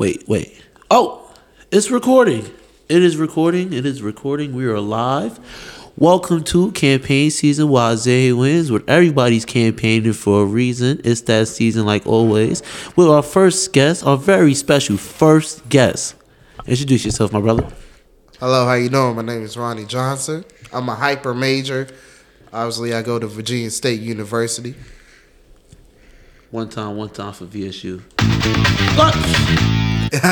Wait, wait. Oh, it's recording. It is recording. It is recording. We are live. Welcome to campaign season while Isaiah wins, where everybody's campaigning for a reason. It's that season, like always. With our first guest, our very special first guest. Introduce yourself, my brother. Hello, how you doing? My name is Ronnie Johnson. I'm a hyper major. Obviously, I go to Virginia State University. One time, one time for VSU.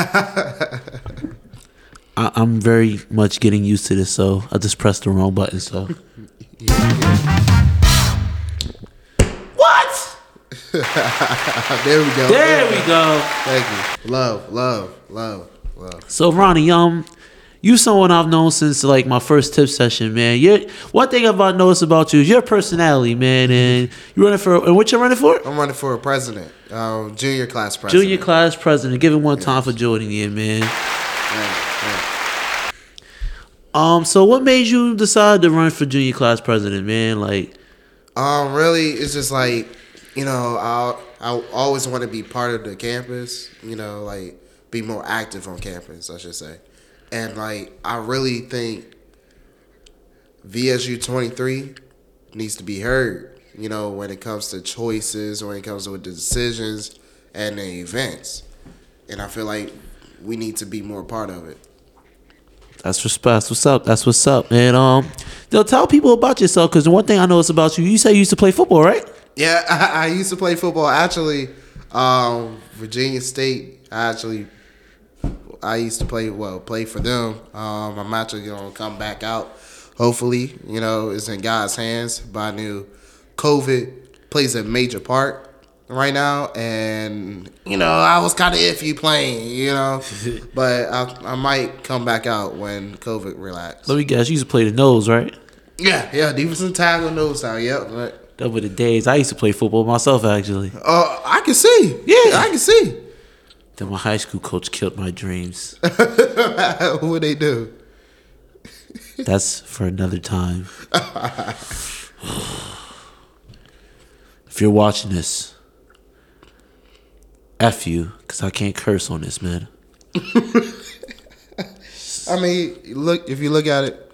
I, I'm very much getting used to this, so I just pressed the wrong button. So what? there we go. There we go. Thank you. Love, love, love, love. So Ronnie, um, you someone I've known since like my first tip session, man. You one thing I've noticed about you is your personality, man. And you running for and what you running for? I'm running for a president, uh, junior class president. Junior class president. Give him one time for joining you, man. Um, so what made you decide to run for junior class president, man? Like, Um, really, it's just like, you know, I I always want to be part of the campus. You know, like be more active on campus, I should say. And like, I really think VSU twenty three needs to be heard. You know, when it comes to choices, when it comes to the decisions and the events, and I feel like we need to be more part of it. that's respect. That's what's up. That's what's up, And Um, yo, tell people about yourself because the one thing I know is about you, you say you used to play football, right? Yeah, I, I used to play football. Actually, um, Virginia State. I actually, I used to play well, play for them. Um, I'm actually gonna come back out. Hopefully, you know, it's in God's hands. But I knew COVID plays a major part right now, and you know, I was kind of iffy playing, you know, but I, I might come back out when COVID relax. Let me guess. You used to play the nose, right? Yeah, yeah, defensive tackle, nose down. Yep. But, That were the days. I used to play football myself, actually. uh, I can see. Yeah, I can see. Then my high school coach killed my dreams. what would they do? That's for another time. if you're watching this, F you, because I can't curse on this, man. I mean, look if you look at it,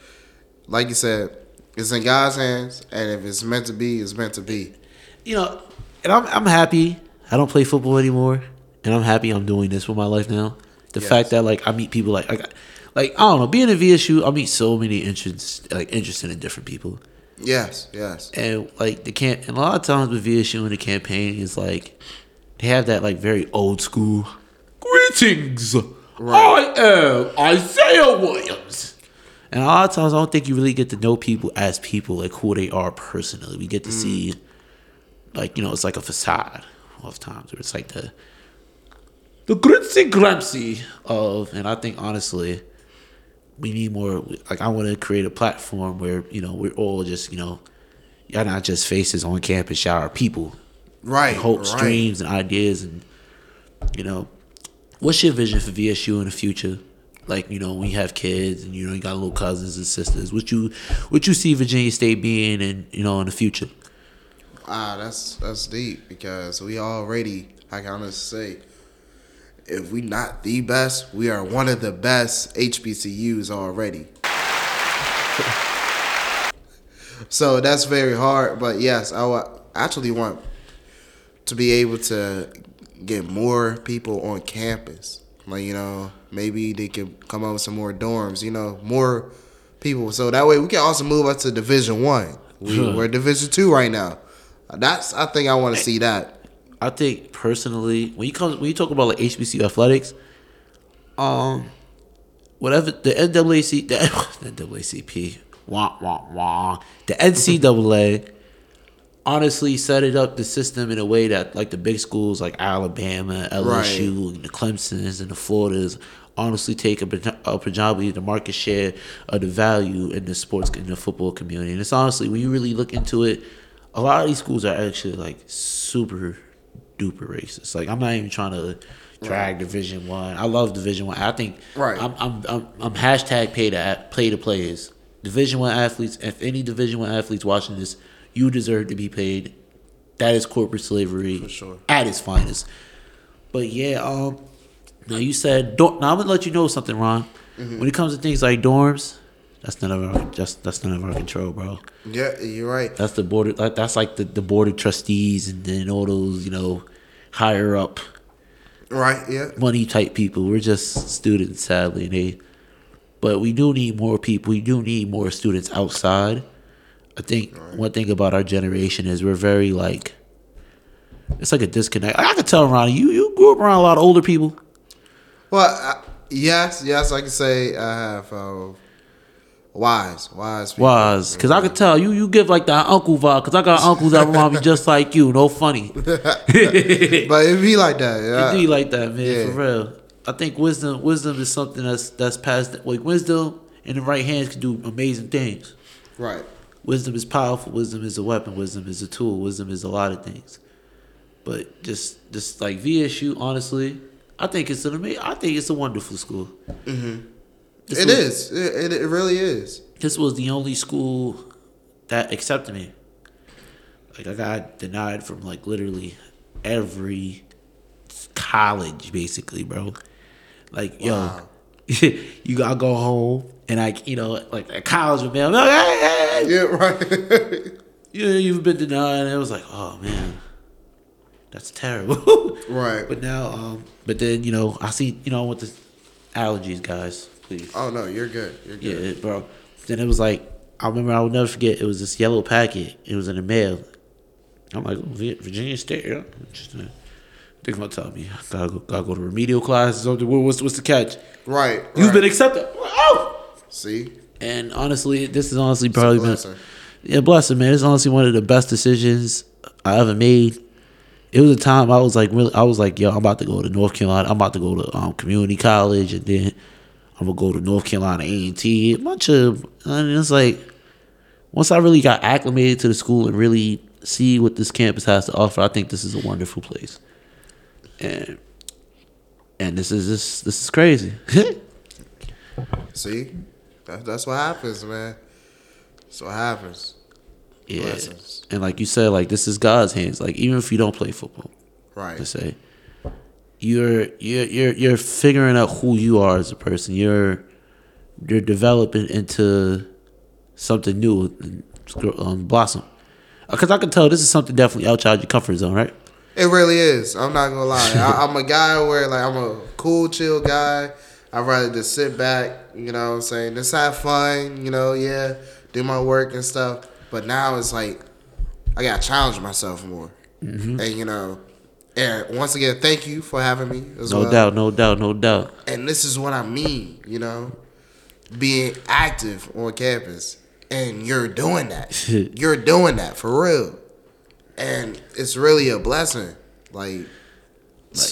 like you said, it's in God's hands, and if it's meant to be, it's meant to be. You know, and I'm, I'm happy I don't play football anymore, and I'm happy I'm doing this with my life now. The Yes. fact that, like, I meet people like, like, like, I don't know, being a VSU, I meet so many interests, like, interested in different people. Yes, yes, and like the camp and a lot of times with VSU and the campaign is like they have that like very old school greetings. Right. I am Isaiah Williams. And a lot of times I don't think you really get to know people as people, like who they are personally. We get to mm. see like, you know, it's like a facade of times where it's like the the gritzy gramsy of and I think honestly we need more like I want to create a platform where you know we're all just you know y'all not just faces on campus y'all are people right. hopes right. dreams and ideas and you know what's your vision for VSU in the future like you know when you have kids and you know you got little cousins and sisters what you what you see Virginia State being in you know in the future Ah, that's that's deep because we already, I can honestly say, if we not the best, we are one of the best HBCUs already. so that's very hard, but yes, I actually want to be able to get more people on campus. Like you know, maybe they could come up with some more dorms. You know, more people, so that way we can also move up to Division One. We, We're Division Two right now. That's I think I want to see that. I think personally, when you come when you talk about like HBCU athletics, um, whatever the NAAC, the, NAACP, wah wah wah, the NCAA, honestly set it up the system in a way that like the big schools like Alabama, LSU, and the Clemson's and the Floridas honestly take a, a predominantly the market share of the value in the sports in the football community. And it's honestly when you really look into it, a lot of these schools are actually like super duper racist. Like I'm not even trying to drag Division One. I. love Division One. I. think Right. I'm I'm I'm, I'm hashtag pay to play to players. Division One athletes. If any Division One athletes watching this, you deserve to be paid. That is corporate slavery For sure. at its finest. But yeah, um, Now you said now I'm gonna let you know something, Ron. Mm-hmm. When it comes to things like dorms, that's none of our just that's none of our control, bro. Yeah, you're right. That's the board. of- like, That's like the, the board of trustees and then all those you know higher up Right. Yeah. money type people. We're just students, sadly. They, but we do need more people. We do need more students outside. I think one thing about our generation is we're very like. It's like a disconnect. I can tell, Ronnie, you you grew up around a lot of older people. Well, uh, yes, yes, I can say I have uh, wise, wise people. Wise, because I could tell you you give like that uncle vibe. Because I got uncles that remind me just like you. No funny. But it be like that. Yeah. It be like that, man. Yeah. For real. I think wisdom wisdom is something that's that's passed. Like wisdom in the right hands can do amazing things. Right. Wisdom is powerful. Wisdom is a weapon. Wisdom is a tool. Wisdom is a lot of things. But just just like VSU, honestly, I think it's an amazing. I think it's a wonderful school. Mm-hmm. It is. It, it, it really is. This was the only school that accepted me. Like I got denied from like literally every college, basically, bro. Like Wow. yo, you gotta go home and like you know like at college with me. I'm like, hey, hey, hey. Yeah. Right. yeah, you've been denied. And it was like, oh man, that's terrible. right. but now, um, but then you know, I see, you know, with the allergies, guys, please. Oh no, you're good. You're good. it- bro. Then it was like, I remember, I will never forget. It was this yellow packet. It was in the mail. I'm like, oh, Virginia State. Yeah. Just, uh, They're gonna tell me I gotta go, gotta go to remedial class or something. What- What's what's the catch? Right. You've right. been accepted. Oh. See. And honestly, this is honestly probably been blessing. yeah, blessing, man. It's honestly one of the best decisions I ever made. It was a time I was like really, I was like, yo, I'm about to go to North Carolina. I'm about to go to um, community college, and then I'm gonna go to North Carolina A and T. A bunch of, and it's like once I really got acclimated to the school and really see what this campus has to offer, I think this is a wonderful place. And and this is this this is crazy. See. That, that's what happens, man. That's what happens. Yeah. Blessings. And like you said, like this is God's hands. Like even if you don't play football, Right. to say, you're you're you're you're figuring out who you are as a person. You're you're developing into something new and um, blossom. Because I can tell this is something definitely outside your comfort zone, right? It really is. I'm not gonna lie. I, I'm a guy where like I'm a cool, chill guy. I'd rather just sit back, you know what I'm saying? Just have fun, you know, yeah, do my work and stuff. But now it's like I gotta challenge myself more. Mm-hmm. And you know, and once again, thank you for having me as No well. doubt, no doubt, no doubt. And this is what I mean, you know, being active on campus. And you're doing that. you're doing that for real. And it's really a blessing. Like, like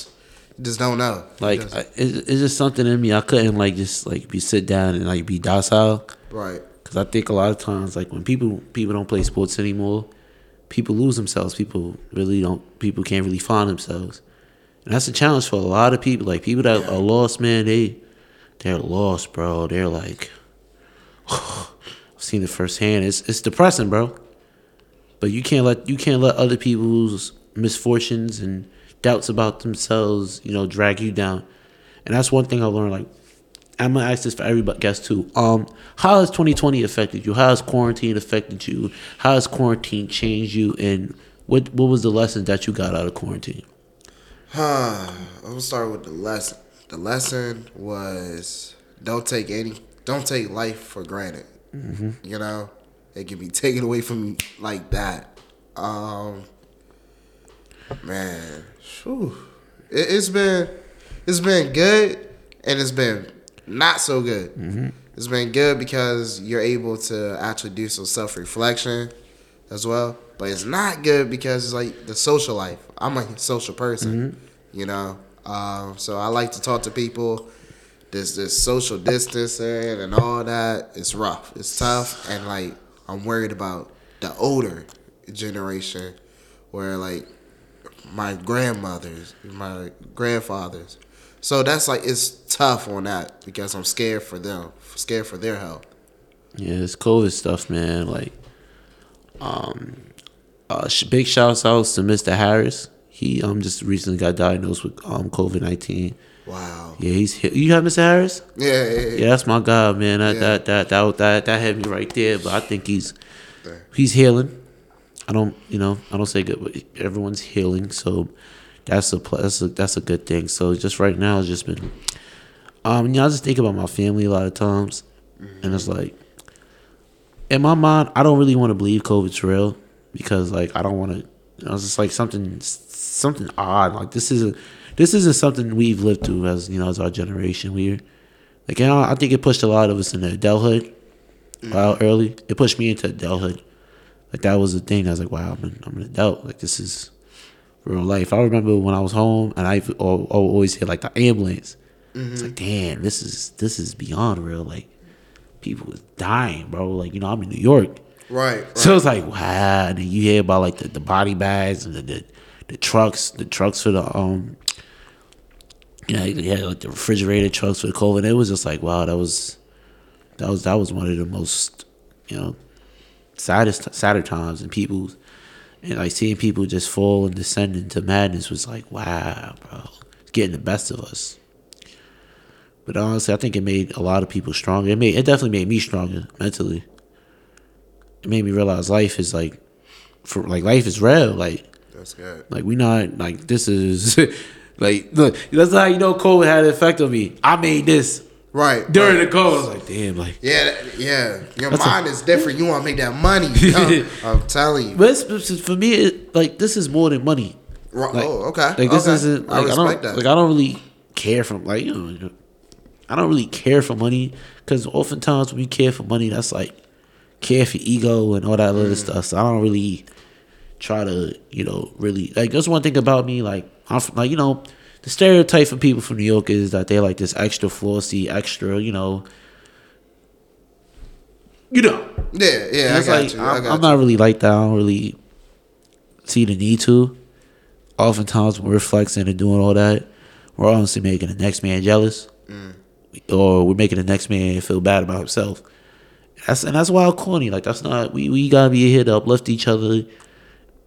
just don't know. Like I, it, it's just something in me. I couldn't like just like be sit down and like be docile. right. Because I think a lot of times, like when people people don't play sports anymore, people lose themselves. People really don't. People can't really find themselves, and that's a challenge for a lot of people. Like people that are lost, man, they they're lost, bro. They're like, I've seen it firsthand. It's it's depressing, bro. But you can't let you can't let other people's misfortunes and doubts about themselves, you know, drag you down. And that's one thing I learned. Like, I'm gonna ask this for everybody guest too. Um, how has 2020 affected you? How has quarantine affected you? How has quarantine changed you? And what what was the lesson that you got out of quarantine? Huh. I'm gonna start with the lesson. The lesson was don't take any, don't take life for granted. You know, it can be taken away from you like that. Um, man, whew. It, it's been, it's been good, and it's been not so good. It's been good because you're able to actually do some self reflection as well. But it's not good because it's like the social life. I'm a social person, you know. Um, so I like to talk to people. This this social distancing and all that. It's rough. It's tough, and like I'm worried about the older generation, where like my grandmothers, my grandfathers. So that's like it's tough on that because I'm scared for them, scared for their health. Yeah, it's COVID stuff, man. Like, um, uh, big shouts out to Mr. Harris. He um just recently got diagnosed with um COVID nineteen. Wow. Yeah, he's he- you have Mr. Harris. Yeah, yeah, yeah. Yeah, that's my guy, man. That Yeah. that, that that that that had me right there. But I think he's he's healing. I don't, you know, I don't say good, but everyone's healing. So that's a that's a that's a good thing. So just right now, it's just been, um, you know, I just think about my family a lot of times, and it's like, in my mind, I don't really want to believe COVID's real because like I don't want to. You know, it's just like something something odd. Like this isn't this isn't something we've lived through as you know as our generation. We're like you know, I think it pushed a lot of us into adulthood. Wow, early it pushed me into adulthood. Like that was the thing. I was like, wow, I'm an, I'm an adult. Like this is real life. I remember when I was home and I al- al- always hear like the ambulance. It's like, damn, this is this is beyond real. Like people was dying, bro. Like you know, I'm in New York. Right. right. So it's like wow, and then you hear about like the, the body bags and the, the the trucks, the trucks for the um, you know, had like the refrigerated trucks for the COVID. It was just like wow, that was that was that was one of the most you know saddest sadder times and people and like seeing people just fall and descend into madness was like wow, bro, it's getting the best of us. But honestly, I think it made a lot of people stronger. It made it definitely made me stronger mentally it made me realize life is like for like life is real like That's good. like we not like this is like look that's how you know COVID had an effect on me I made this Right. during right. the COVID I was like damn like Yeah, yeah. Your That's a- mind is different. You want to make that money. yo. I'm telling you. but it's, it's- for me it, like this is more than money Right. like, oh, okay. like this okay. isn't I like I, respect don't that. like I don't really care for like you know I don't really care for money because oftentimes when you care for money that's like care for ego and all that Mm. other stuff so I don't really try to you know really like that's one thing about me like I'm from, like you know the stereotype for people from New York is that they're like this extra flossy extra you know you know yeah, yeah. and I it's got like you. I I'm, got I'm not really like that. I don't really see the need to. Oftentimes, when we're flexing and doing all that, we're honestly making the next man jealous, Mm. or we're making the next man feel bad about himself. That's and that's wild corny. Like that's not we we gotta be here to uplift each other,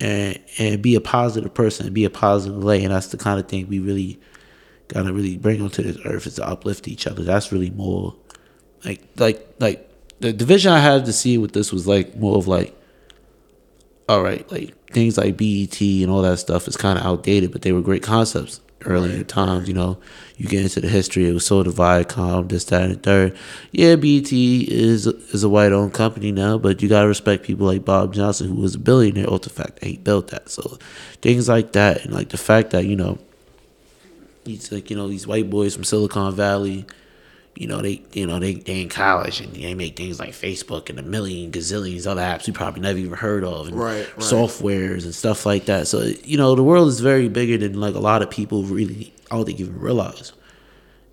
and and be a positive person be a positive lay. And that's the kind of thing we really gotta really bring onto this earth is to uplift each other. That's really more like like like the division I had to see with this was like more of like all right, like things like BET and all that stuff is kind of outdated, but they were great concepts earlier times. You know, you get into the history; it was so Viacom, this, that, and the third. Yeah, BET is is a white owned company now, but you gotta respect people like Bob Johnson, who was a billionaire. The fact that he built that, so things like that, and like the fact that you know, these like you know these white boys from Silicon Valley you know they you know they they in college and they make things like Facebook and a million gazillions other apps we probably never even heard of and Right, right. softwares and stuff like that. So you know the world is very bigger than like a lot of people really I don't think even realize.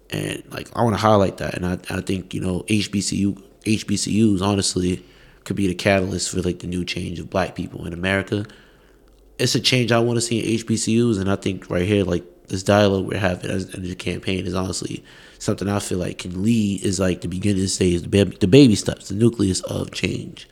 And like I want to highlight that, and I I think you know HBCU HBCUs honestly could be the catalyst for like the new change of Black people in America. It's a change I want to see in HBCUs, and I think right here like this dialogue we're having as the campaign is honestly something I feel like can lead is like the beginning stage, the baby, the baby steps, the nucleus of change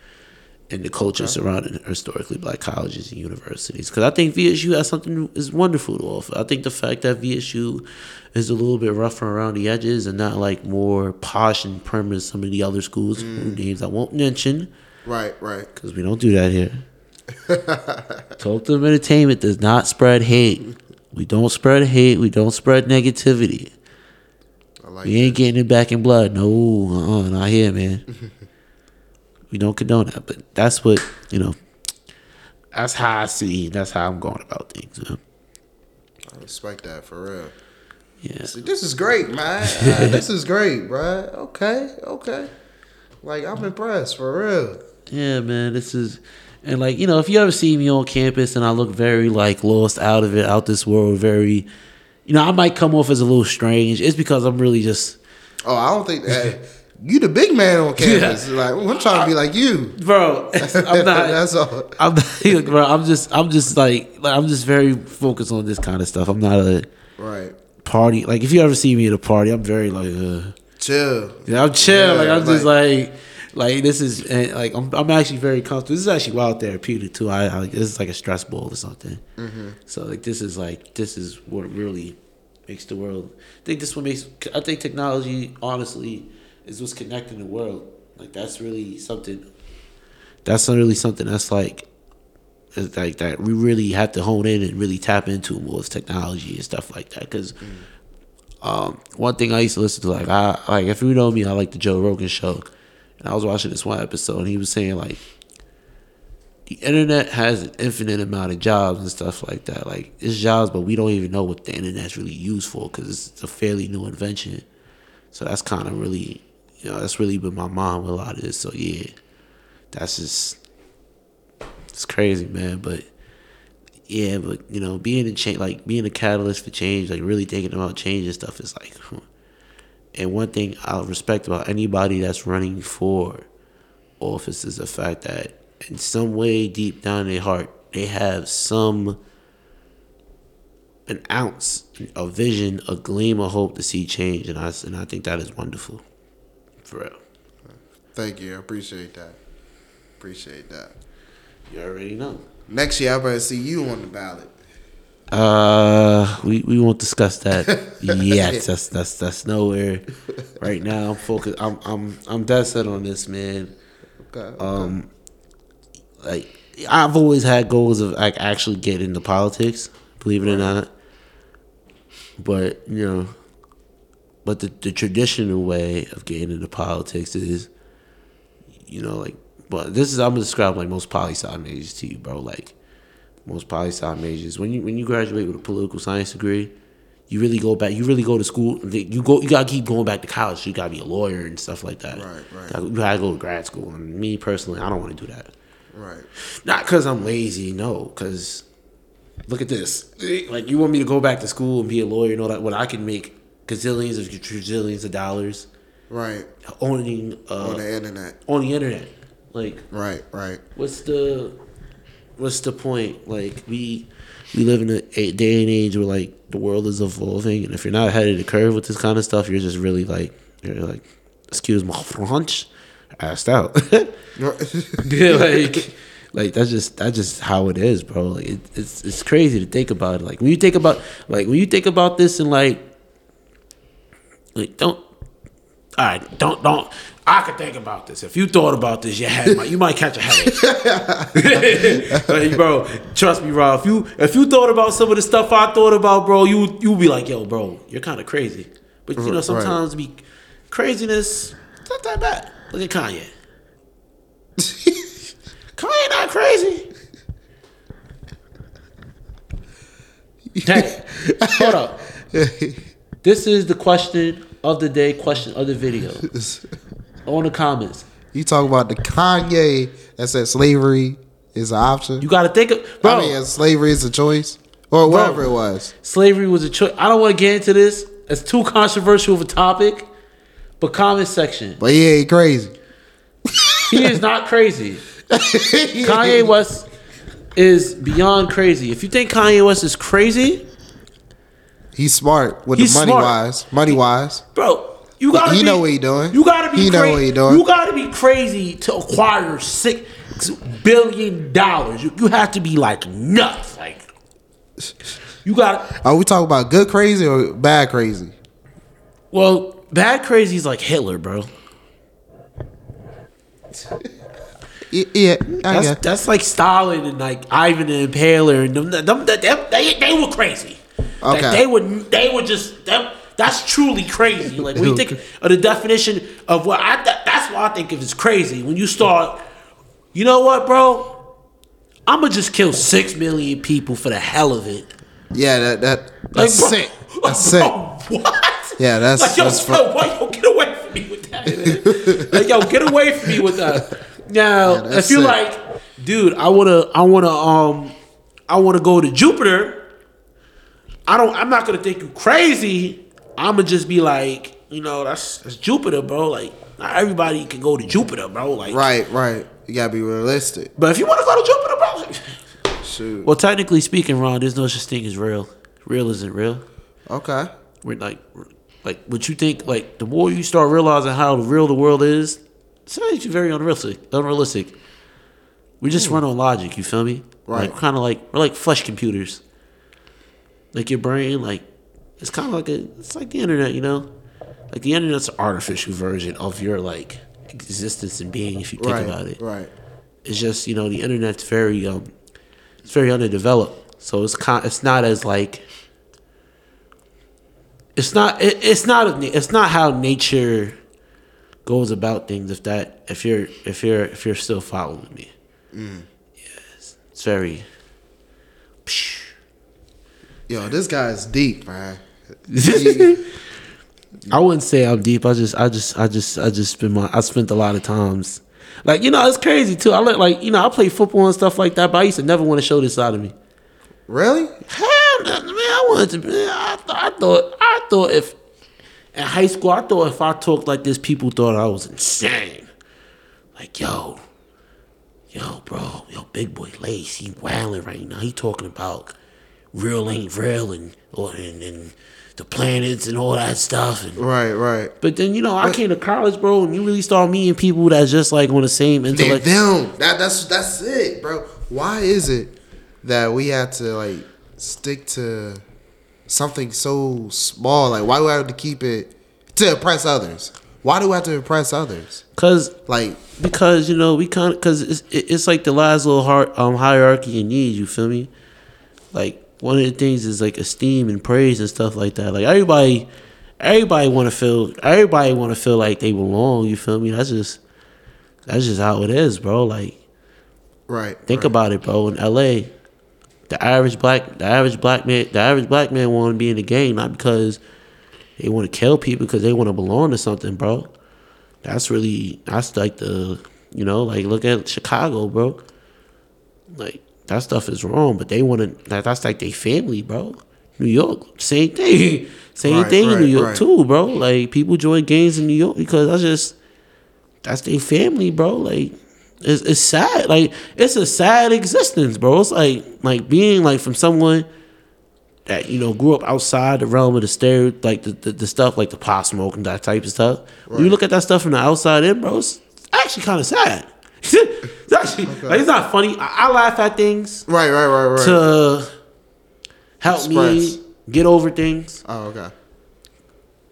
and the culture surrounding historically black colleges and universities. Because I think VSU has something is wonderful to offer. I think the fact that VSU is a little bit rougher around the edges and not like more posh and prim as some of the other schools, mm. whose names I won't mention Right, right. because we don't do that here. Talk to them entertainment does not spread hate. We don't spread hate. We don't spread negativity. I like We ain't getting it back in blood. No, uh-uh, not here, man. we don't condone that, but that's what you know. That's how I see. That's how I'm going about things. Man. I respect that for real. Yeah, See, this is great, man. Uh, this is great, bro. Okay, okay. Like I'm impressed for real. yeah, man. This is, and like you know, if you ever see me on campus and I look very like lost out of it, out this world, very, you know, I might come off as a little strange. It's because I'm really just, Oh, I don't think that you the big man on campus. Like I'm trying to be like you. bro. I'm not. That's all. I'm not, bro. I'm just, I'm just like, like, I'm just very focused on this kind of stuff. I'm not a Right. party. Like, if you ever see me at a party, I'm very like, uh, Chill. yeah, I'm chill. Yeah, like, I'm just like- like, this is like, I'm, I'm actually very comfortable. This is actually wild therapeutic too. I, I this is like a stress ball or something. Mm-hmm. So like, this is like, this is what really makes the world. I think this what makes. I think technology, honestly, is what's connecting the world. Like that's really something. That's not really something that's like, is like that. We really have to hone in and really tap into more with technology and stuff like that. Because um, one thing I used to listen to, like I like if you know me, I like the Joe Rogan show, and I was watching this one episode, and he was saying like the internet has an infinite amount of jobs and stuff like that. Like it's jobs, but we don't even know what the internet's really used for because it's a fairly new invention. So that's kind of really, you know, that's really been my mind with a lot of this. So yeah, that's just it's crazy, man. But yeah, but you know, being a change, like being a catalyst for change, like really thinking about change and stuff is like. And one thing I respect about anybody that's running for office is the fact that in some way deep down in their heart they have some an ounce of vision, a gleam of hope to see change, and I and I think that is wonderful, for real. Thank you. I appreciate that. Appreciate that. You already know. Next year, I better see you on the ballot. Uh, we, we won't discuss that yet. That's that's that's nowhere right now. I'm focused. I'm I'm I'm dead set on this, man. Okay. Um, like I've always had goals of like actually getting into politics, believe it or not. But you know, but the the traditional way of getting into politics is, you know, like, but this is I'm gonna describe like most poli sci majors to you, bro. Like most poli sci majors, when you when you graduate with a political science degree, you really go back. You really go to school. You go. You gotta keep going back to college. You gotta be a lawyer and stuff like that. Right, right. You gotta go to grad school. And me personally, I don't want to do that. right. Not because I'm lazy, no. Because look at this. Like you want me to go back to school and be a lawyer and all that? When I can make gazillions of trillions of dollars Right. owning uh, On the internet. on the internet. Like Right. Right. what's the what's the point? Like we we live in a, day and age where like the world is evolving, and if you're not ahead of the curve with this kind of stuff, you're just really like you're like, excuse my French, asked out. yeah, like like that's just that's just how it is, bro. Like it, it's it's crazy to think about it. Like when you think about like when you think about this and like like don't all right, don't don't. I could think about this. If you thought about this, you had might, you might catch a headache. like, bro, trust me, bro. If you if you thought about some of the stuff I thought about, bro, you you be like, yo, bro, you're kind of crazy. But you know, mm-hmm, Right. sometimes be craziness. Not that bad. Look at Kanye. Kanye not crazy. Hey, hold up. This is the question of the day, question of the video. On the comments. you talk about the Kanye that said slavery is an option. You gotta think of bro, I mean, slavery is a choice, or whatever it was. slavery was a choice. I don't wanna get into this. It's too controversial of a topic. But comment section. But he ain't crazy. He is not crazy. Kanye West is beyond crazy. If you think Kanye West is crazy, He's smart with He's the money smart. wise. Money wise. bro, you gotta He be, know what he doing. You gotta be He know cra- what he doing. You gotta be crazy to acquire six billion dollars. You, you have to be like nuts. Like you got Are we talking about good crazy or bad crazy? well, bad crazy is like Hitler, bro. Y- Yeah, That's that's like Stalin and like Ivan the Impaler and them. them, them, them they, they were crazy. Like, Okay. they would they were just them. That's truly crazy. Like when you think of the definition of what I th- that's what I think of as crazy. When you start, you know what, bro? I'm gonna just kill six million people for the hell of it. Yeah, that that Like, that's bro- sick. That's bro, sick. What? Yeah, that's- like yo, that's yo, why, yo, get away from me with that. Man. like yo, get away from me with that. Now, Yeah, if you're sick. like, dude, I wanna, I wanna, um, I wanna go to Jupiter. I don't. I'm not gonna think you crazy. I'm gonna just be like, you know, that's that's Jupiter, bro. Like, not everybody can go to Jupiter, bro. Like, Right, right. You gotta be realistic. But if you want to go to Jupiter, bro. Shoot. Well, technically speaking, Ron, there's no such thing as real. Real isn't real. Okay. We're like, like what you think. Like the more you start realizing how real the world is, it's actually very unrealistic. Unrealistic. We just hmm. run on logic. You feel me? Right. Like kind of like we're like flesh computers. Like your brain, like it's kind of like a it's like the internet, you know, like the internet's an artificial version of your like existence and being if you think right, about it. right. It's just you know the internet's very um it's very underdeveloped, so it's con- it's not as like it's not it, it's not it's not how nature goes about things. If that if you're if you're if you're still following me, yes, it's very. Yo, this guy's deep, man. I wouldn't say I'm deep. I just, I just, I just, I just spend my, I spent a lot of times, like you know, it's crazy too. I look like you know, I play football and stuff like that, but I used to never want to show this side of me. Really? Hell, man, I wanted to. Man, I, th- I thought, I thought if in high school, I thought if I talked like this, people thought I was insane. Like, yo, yo, bro, yo, big boy Lace, he wilding right now. He talking about real ain't real and or and, and the planets and all that stuff. And, Right, right. but then you know, I came to college, bro, and you really start meeting people that's just like on the same intellect. them. That that's that's it, bro. Why is it that we have to like stick to something so small? Like why do I have to keep it to impress others? Why do we have to impress others? Cause Like because you know we kind of because it's it's like the last little heart um hierarchy you need. You feel me? Like one of the things is like esteem and praise and stuff like that. Like everybody, everybody want to feel everybody want to feel like they belong. You feel me? That's just that's just how it is, bro. Like right. think right. about it, bro. In L.A., the average black the average black man the average black man want to be in the game not because they want to kill people because they want to belong to something, bro. That's really that's like the you know like look at Chicago, bro. Like that stuff is wrong, but they want to. That, that's like their family, bro. New York, same thing, same Right, thing in New York right. too, bro. Like people join gangs in New York because that's just that's their family, bro. Like it's it's sad. Like it's a sad existence, bro. It's like like being like from someone that you know grew up outside the realm of the stereo, like the, the, the stuff like the pot smoke and that type of stuff. When you look at that stuff from the outside in, bro, it's actually kind of sad. It's actually like it's not funny. I, I laugh at things Right, right, right, right. to help me get over things. oh, okay.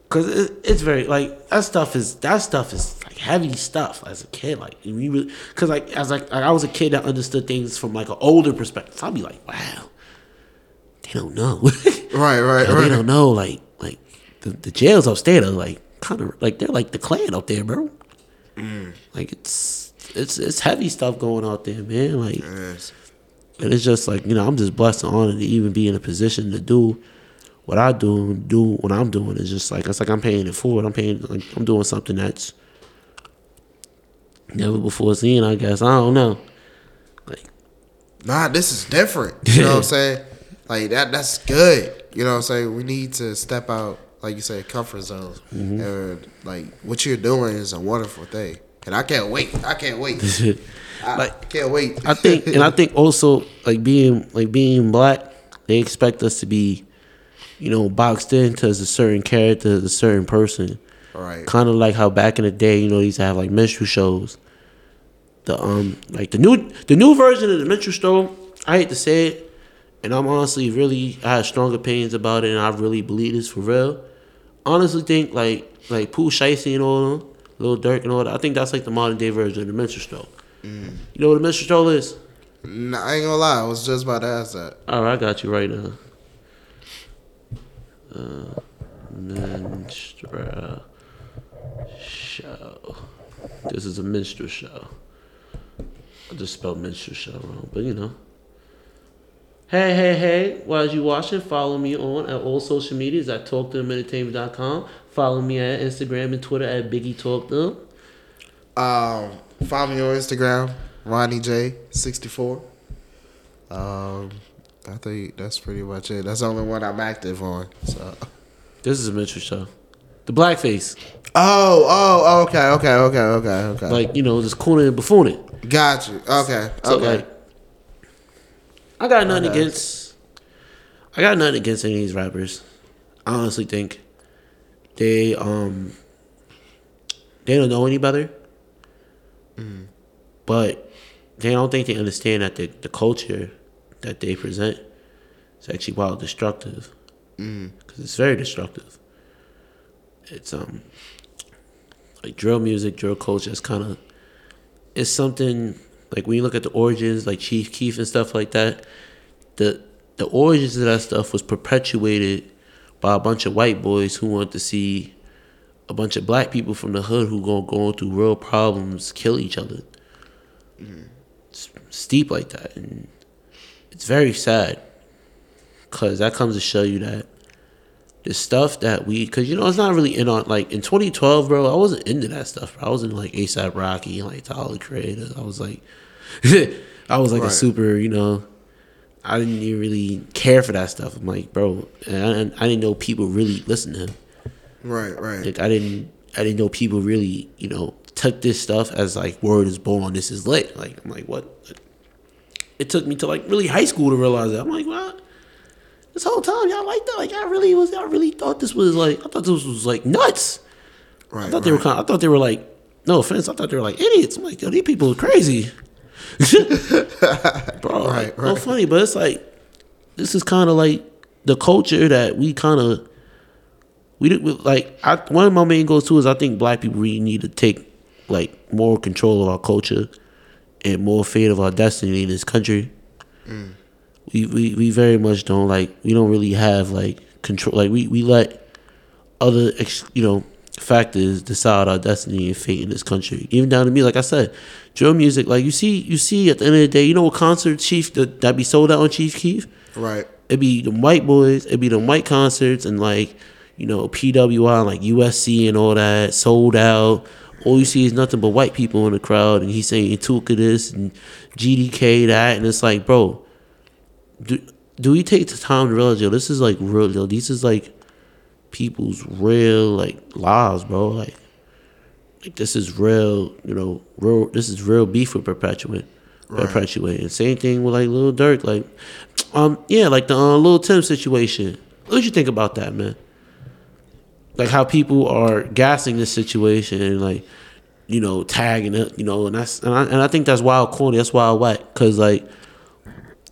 Cause it, it's very like that stuff is that stuff is like heavy stuff as a kid. Like you really, cause like as like I was a kid that understood things from like an older perspective. so I'd be like, wow, they don't know. Right, right, Yo, they don't know. Like like the, the jails upstate are like kind of like they're like the clan up there, bro. Mm. Like it's it's it's heavy stuff going out there, man. Like Yes. and it's just like you know, I'm just blessed and honored to even be in a position to do what I do. and Do what I'm doing It's just like it's like I'm paying it forward. I'm paying. Like, I'm doing something that's never before seen. I guess I don't know. Like Nah, this is different. You know what I'm saying? Like that that's good. You know what I'm saying? We need to step out, like you said, comfort zones. Mm-hmm. And like what you're doing is a wonderful thing. And I can't wait. I can't wait. I Like, can't wait. I think, and I think also like being like being black, they expect us to be, you know, boxed into as a certain character, as a certain person. right. Kind of like how back in the day, you know, they used to have like minstrel shows. The um, like the new the new version of the minstrel show. I hate to say it, and I'm honestly really I have strong opinions about it, and I really believe this for real. Honestly, think like like Pooh Shiesty and all of them, Lil Durk and all that. I think that's like the modern day version of the minstrel show. You know what a minstrel show is? Nah, I ain't gonna lie. I was just about to ask that. All right, I got you right now. Uh, minstrel show. This is a minstrel show. I just spelled minstrel show wrong, but you know. Hey, hey, hey. While you watching, follow me on at all social medias at talktothementertainment.com. Follow me at Instagram and Twitter at Biggie Talk Them. Um, follow me on Instagram, Ronnie J sixty four. Um, I think that's pretty much it. That's the only one I'm active on. So. This is a minstrel show. The blackface. Oh, oh, okay, okay, okay, okay, okay. Like, you know, just cooning and buffooning. Got you. Okay, So okay. like, I got nothing Okay. against. I got nothing against any of these rappers. I honestly think they um they don't know any better, but they don't think they understand that the the culture that they present is actually wild destructive. because it's very destructive. It's um like drill music, drill culture is kind of it's something like when you look at the origins, like Chief Keef and stuff like that. The the origins of that stuff was perpetuated by a bunch of white boys who wanted to see a bunch of black people from the hood who going going through real problems kill each other. Mm-hmm. It's steep like that, and it's very sad because that comes to show you that the stuff that we, because you know, it's not really in on like in 2012, bro. I wasn't into that stuff. Bro. I wasn't like ASAP Rocky, like Tyler Creator. I was like, I was like a super, you know. I didn't even really care for that stuff. I'm like, bro, and I, I didn't know people really listen to him. Right, right. Like I didn't I didn't know people really, you know, took this stuff as like word is born, this is lit. Like I'm like, what? It took me to like really high school to realize that. I'm like, what? This whole time y'all like that? Like I really was I really thought this was like I thought this was like nuts. right, I thought they were right. kind I thought they were like no offense, I thought they were like idiots. I'm like, yo, these people are crazy. Bro, Right, like, no funny, but it's like this is kind of like the culture that we kind of we did like I, one of my main goals too is I think black people really need to take like more control of our culture and more fate of our destiny in this country. Mm. We, we we very much don't like we don't really have like control like we, we let other ex, you know factors decide our destiny and fate in this country. Even down to me, like I said, drill music. Like you see, you see at the end of the day, you know what concert Chief that, that be sold out on Chief Keef? Right. It'd be the white boys, it'd be the white concerts and like, you know, PWI and like USC and all that, sold out. All you see is nothing but white people in the crowd and he's saying Tooka this and GDK that and it's like, bro, do do we take the time to realize yo, this is like real yo, these is like people's real like lives, bro. Like like this is real, you know, real this is real beef with perpetuate. Perpetuate. And same thing with like Lil Durk, like um yeah, like the uh, Lil Tim situation. What you think about that, man? Like how people are gassing this situation and like, you know, tagging it, you know, and that's and I, and I think that's wild corny. That's wild whack because like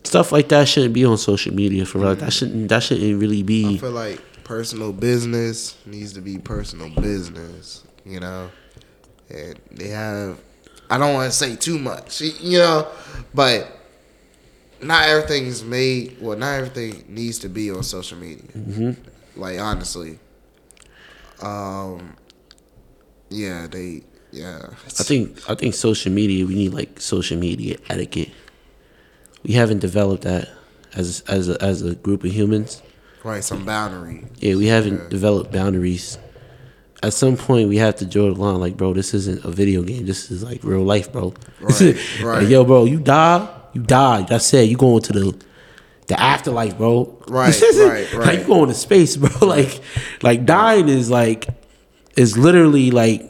stuff like that shouldn't be on social media for real. That shouldn't that shouldn't really be. I feel like personal business needs to be personal business, you know. And they have, I don't want to say too much, you know, but not everything's made. Well, not everything needs to be on social media. Mm-hmm. Like honestly, um, yeah, they, yeah. I think I think social media. We need like social media etiquette. We haven't developed that as as a, as a group of humans. right some boundary. Yeah, we haven't Yeah. developed boundaries. At some point, we have to draw the line. Like, bro, this isn't a video game. This is like real life, bro. Right, Like, right. yo, bro, you die, you die. That's it. You going to the the afterlife, bro. Right, right, like right. you going to space, bro. Like, like dying is like is literally like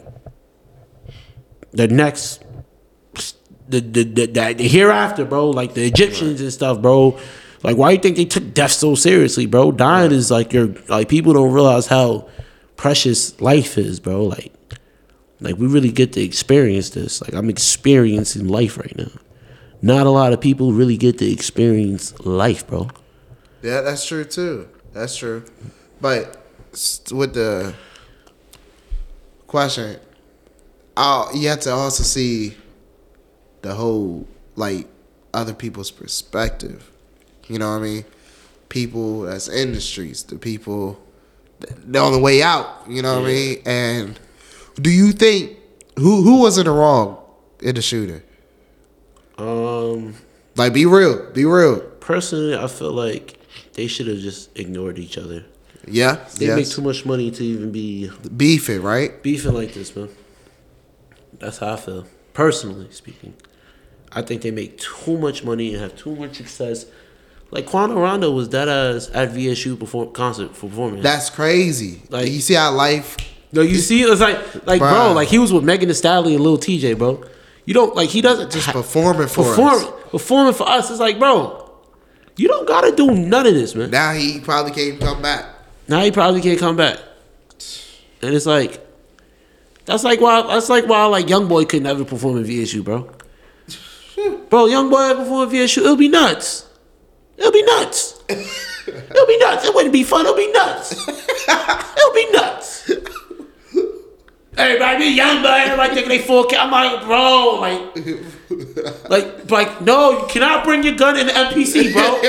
the next the the, the, the, the hereafter, bro. Like the Egyptians and stuff, bro. Like why you think they took death so seriously, bro? Dying is like your like people don't realize how precious life is, bro. Like like we really get to experience this. Like I'm experiencing life right now. Not a lot of people really get to experience life, bro. Yeah, that's true too. That's true. But with the question, uh, you have to also see the whole like other people's perspective. You know what I mean? People that's industries, the people they're on the way out. You know what I mean? And do you think who who was in the wrong in the shooting? Um Like, be real, be real. personally I feel like they should have just ignored each other. Yeah, They make too much money to even be beefing, right? beefing like this, man. That's how I feel. Personally speaking. I think they make too much money and have too much success. Like Quando Rondo was that as at VSU perform concert performing. That's crazy. Like- you see how life. no, you see, it's like like bro, Bruh. like he was with Megan Thee Stallion and Lil Tjay, bro. You don't like he doesn't Just performing for perform us. performing for us. It's like, bro, you don't gotta do none of this, man. Now he probably can't come back. Now he probably can't come back. And it's like that's like why that's like why like YoungBoy could never perform in VSU, bro. Bro, YoungBoy perform VSU, it'll be nuts. It'll be nuts. It'll be nuts. It wouldn't be fun. It'll be nuts. It'll be nuts. Everybody be young, but everybody thinking they 4K. I'm like, bro, like, like, like, no, you cannot bring your gun in the MPC, bro.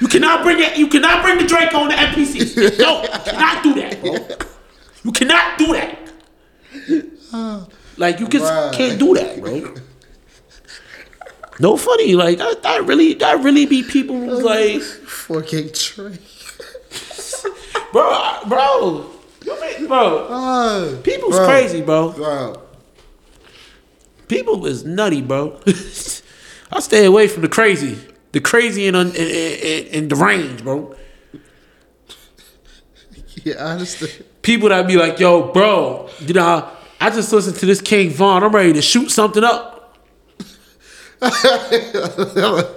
You cannot bring it. You cannot bring the Draco on the MPC. No, you cannot do that, bro. You cannot do that. Like, you just can't do that, bro. No funny, like that, that really, that really be people who's like, 4K Trey. bro, bro, you mean, bro, Oh, people's bro, crazy, bro. Bro. People is nutty, bro. I stay away from the crazy, the crazy and un, and, and, and deranged, bro. Yeah, I understand. People that be like, yo, bro, you know, I just listened to this King Von. I'm ready to shoot something up.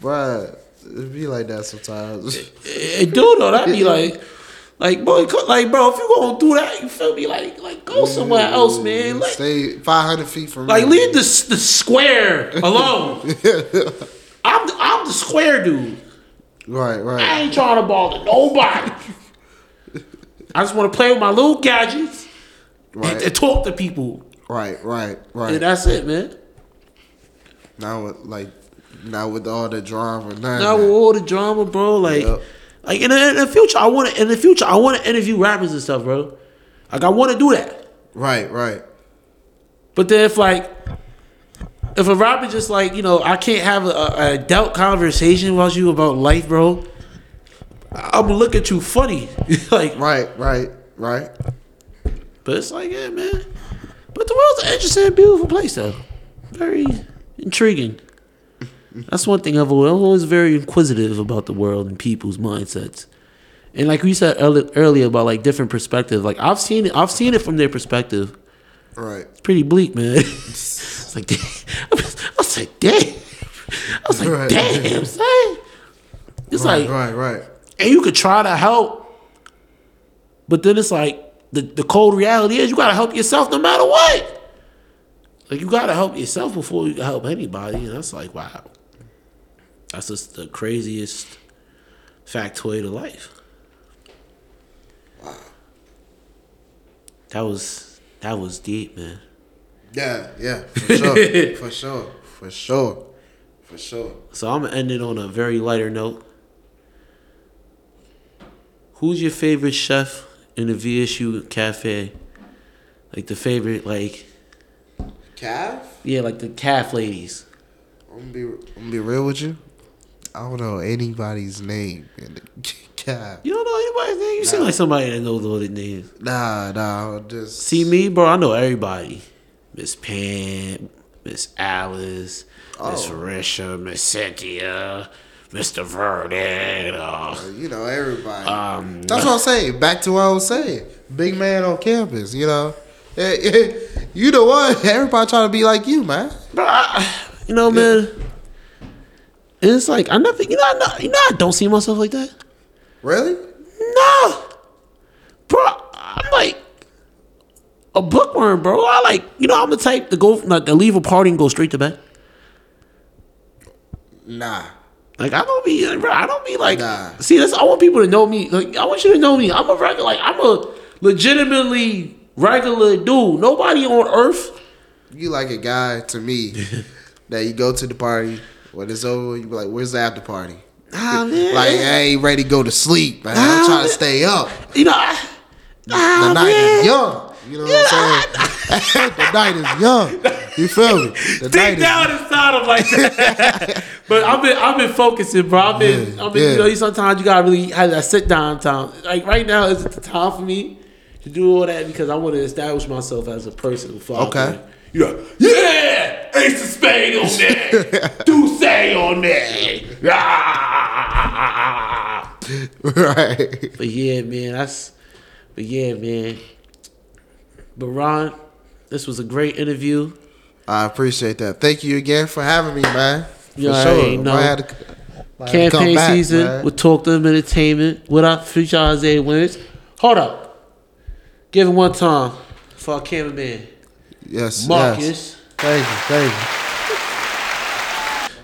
Bruh, it be like that sometimes. It do though. That be like, like boy, like bro, if you gonna do that, you feel me? Like, like go somewhere mm, else, man. Like, Stay 500 feet from me. like me. leave the the square alone. I'm the, I'm the square dude. Right, right. I ain't trying to ball to nobody. I just want to play with my little gadgets and, Right, and talk to people, right, right, and right. that's it, man. Now with like, now with all the drama, none. Now with all the drama, bro, like, Yep. like in the, in the future, I want to. In the future, I want to interview rappers and stuff, bro. Like, I want to do that. Right, right. But then if like if a rapper just like you know I can't have a, a adult conversation with you about life, bro. I'm look at you funny, like. Right, right, right. But it's like, yeah, man. But the world's an interesting, beautiful place, though. Very intriguing. That's one thing I've always, I'm always very inquisitive about the world and people's mindsets. And like we said earli- earlier about like different perspectives, like I've seen it, I've seen it from their perspective. Right. It's pretty bleak, man. it's like, damn. I was like, damn. I was like, Right. damn, son. It's Right, like, right, right. and you could try to help, but then it's like the, the cold reality is you gotta help yourself no matter what. Like you gotta help yourself before you can help anybody, and that's like wow. That's just the craziest factoid of life. Wow. That was that was deep, man. Yeah, yeah, for sure, for sure, for sure, for sure. So I'm gonna end it on a very lighter note. Who's your favorite chef in the VSU cafe? Like the favorite, like Cav? yeah, like the calf ladies. I'm gonna be, I'm gonna be real with you. I don't know anybody's name in the calf. You don't know anybody's name. You seem like somebody that knows all the names. Nah, nah, just See me, bro. I know everybody. Miss Pam, Miss Alice, Miss Oh. Risha, Miss Cynthia, Mr. Vernon. Uh, you know everybody. um, That's what I'm saying. Back to what I was saying. Big man on campus. You know, you know what? Everybody trying to be like you, man. Bro, I, you know, man. And it's like I never, you know, I know, you know, I don't see myself like that. Really? No, bro. I'm like a bookworm, bro. I like, you know, I'm the type to go, like, to leave a party and go straight to bed. Nah. Like I don't be, bro. I don't be like. Nah. See, that's I want people to know me. Like I want you to know me. I'm a regular. Like I'm a legitimately regular dude. Nobody on earth. You like a guy to me that you go to the party when it's over. You be like, "Where's the after party?" Ah man. Like, I ain't ready to go to sleep, man. Nah, I'm trying man. to stay up. you know. I, The ah, night man. is young. You know what I'm saying? the night is young. You feel me? The Deep night down is inside, I'm like that. but I've been, I've been focusing, bro. I've been, Yeah, I've been. yeah. You know, sometimes you gotta really have that sit down time. Like right now, is the time for me to do all that because I want to establish myself as a person. I Okay. You know, yeah, Ace of Spade on there, Douce on. Ah. right. But yeah, man, that's. But yeah, man. But Ron, this was a great interview. I appreciate that. Thank you again for having me, man. For You sure. already know. Might have to- to come Campaign back, season man. with Talk to Them Entertainment. What up, future Isaiah Winters? Hold up. Give it one time for our cameraman, Yes, Marcus. yes. Thank you, thank you.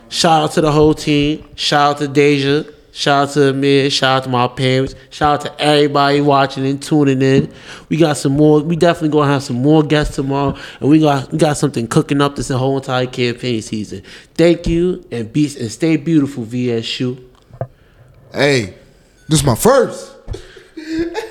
Shout out to the whole team. Shout out to Deja. Shout out to me. Shout out to my parents. Shout out to everybody watching and tuning in. We got some more. We definitely gonna have some more guests tomorrow, and we got we got something cooking up this whole entire campaign season. Thank you and be and stay beautiful, VSU. Hey, this is my first.